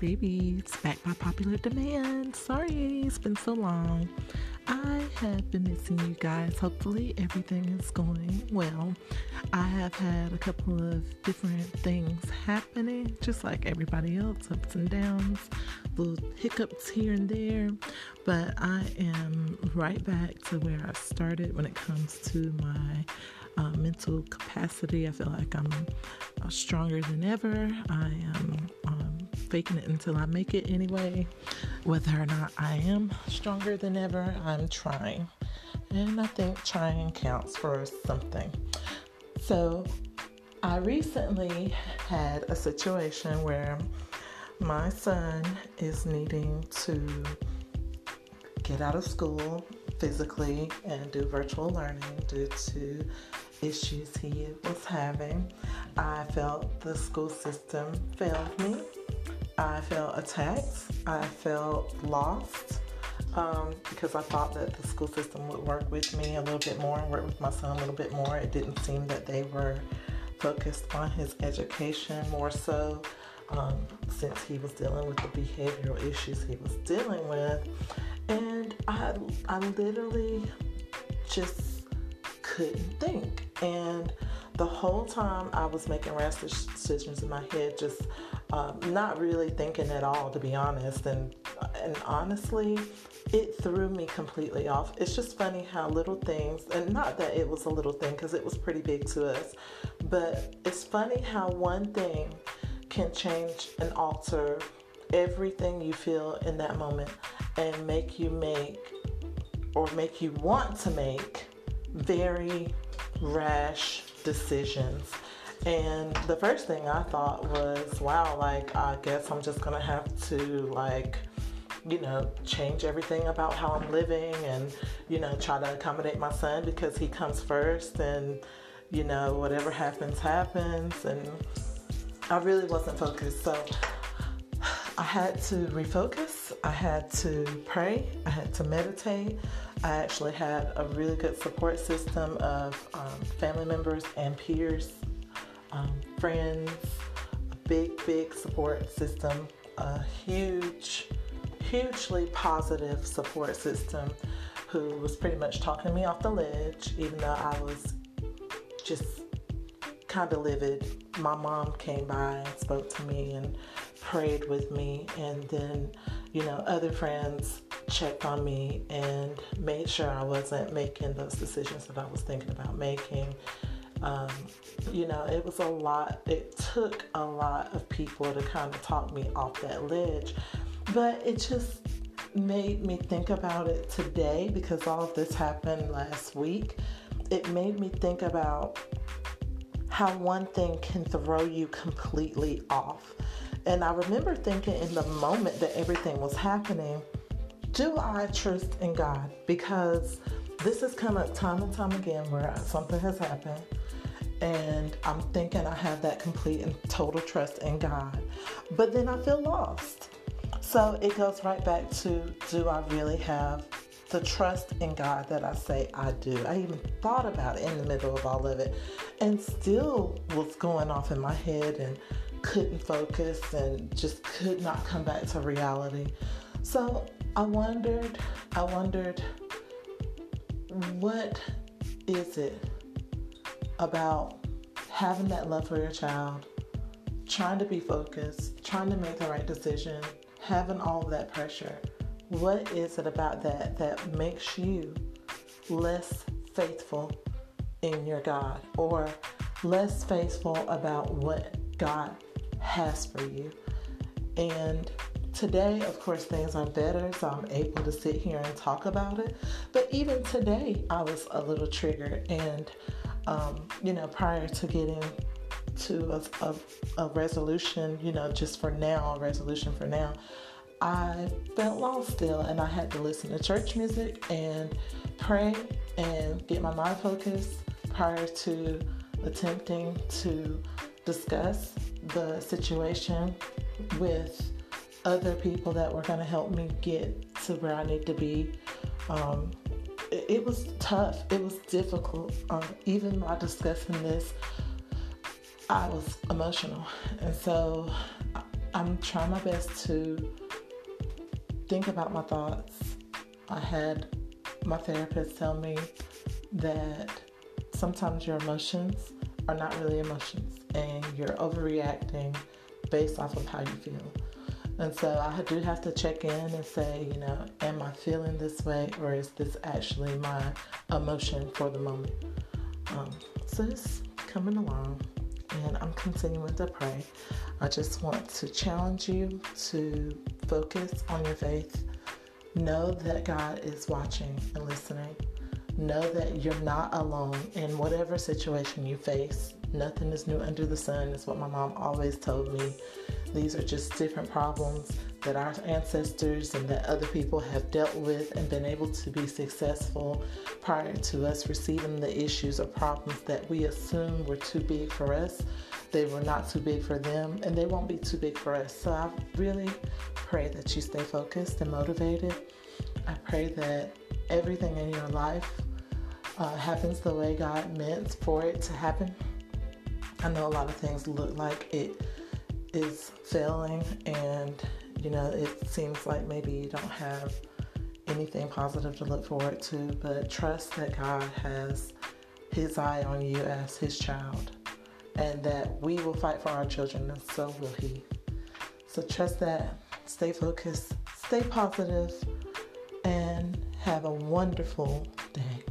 babies, back by popular demand. Sorry, it's been so long. I have been missing you guys. Hopefully, everything is going well. I have had a couple of different things happening, just like everybody else, ups and downs, little hiccups here and there. But I am right back to where I started when it comes to my uh, mental capacity. I feel like I'm uh, stronger than ever. I am um, faking it until I make it anyway. Whether or not I am stronger than ever, I'm trying. And I think trying counts for something. So, I recently had a situation where my son is needing to get out of school physically and do virtual learning due to issues he was having. I felt the school system failed me. I felt attacked. I felt lost um, because I thought that the school system would work with me a little bit more, and work with my son a little bit more. It didn't seem that they were focused on his education more so um, since he was dealing with the behavioral issues he was dealing with. And I, I literally just couldn't think. And the whole time I was making rash decisions in my head, just um, not really thinking at all, to be honest. And and honestly, it threw me completely off. It's just funny how little things, and not that it was a little thing, because it was pretty big to us, but it's funny how one thing can change and alter everything you feel in that moment and make you make or make you want to make very rash decisions. And the first thing I thought was, wow, like, I guess I'm just gonna have to, like, you know, change everything about how I'm living and, you know, try to accommodate my son because he comes first and, you know, whatever happens, happens. And I really wasn't focused. So had to refocus, I had to pray, I had to meditate. I actually had a really good support system of um, family members and peers, um, friends, a big, big support system, a huge, hugely positive support system who was pretty much talking me off the ledge, even though I was just kind of livid. My mom came by and spoke to me and prayed with me, and then, you know, other friends checked on me and made sure I wasn't making those decisions that I was thinking about making. Um, you know, it was a lot, it took a lot of people to kind of talk me off that ledge, but it just made me think about it today because all of this happened last week. It made me think about how one thing can throw you completely off. And I remember thinking in the moment that everything was happening, do I trust in God? Because this has come up time and time again where something has happened and I'm thinking I have that complete and total trust in God, but then I feel lost. So it goes right back to do I really have the trust in God that I say I do? I even thought about it in the middle of all of it and still was going off in my head and couldn't focus and just could not come back to reality. So I wondered, I wondered, what is it about having that love for your child, trying to be focused, trying to make the right decision, having all of that pressure? What is it about that that makes you less faithful in your God or less faithful about what God has for you? And Today, of course, things are better, so I'm able to sit here and talk about it. But even today, I was a little triggered, and um, you know, prior to getting to a, a, a resolution, you know, just for now, a resolution for now, I felt lost still, and I had to listen to church music and pray and get my mind focused prior to attempting to discuss the situation with other people that were going to help me get to where I need to be. Um, it, it, was tough. It was difficult. Um, even while discussing this, I was emotional, and so I'm trying my best to think about my thoughts. I had my therapist tell me that sometimes your emotions are not really emotions and you're overreacting based off of how you feel. And so I do have to check in and say, you know, am I feeling this way or is this actually my emotion for the moment? Um, so it's coming along and I'm continuing to pray. I just want to challenge you to focus on your faith. Know that God is watching and listening. Know that you're not alone in whatever situation you face. Nothing is new under the sun, is what my mom always told me. These are just different problems that our ancestors and that other people have dealt with and been able to be successful prior to us receiving the issues or problems that we assume were too big for us. They were not too big for them and they won't be too big for us. So I really pray that you stay focused and motivated. I pray that everything in your life uh, happens the way God meant for it to happen. I know a lot of things look like it is failing and you know it seems like maybe you don't have anything positive to look forward to but trust that god has his eye on you as his child and that we will fight for our children and so will he. So trust that stay focused stay positive and have a wonderful day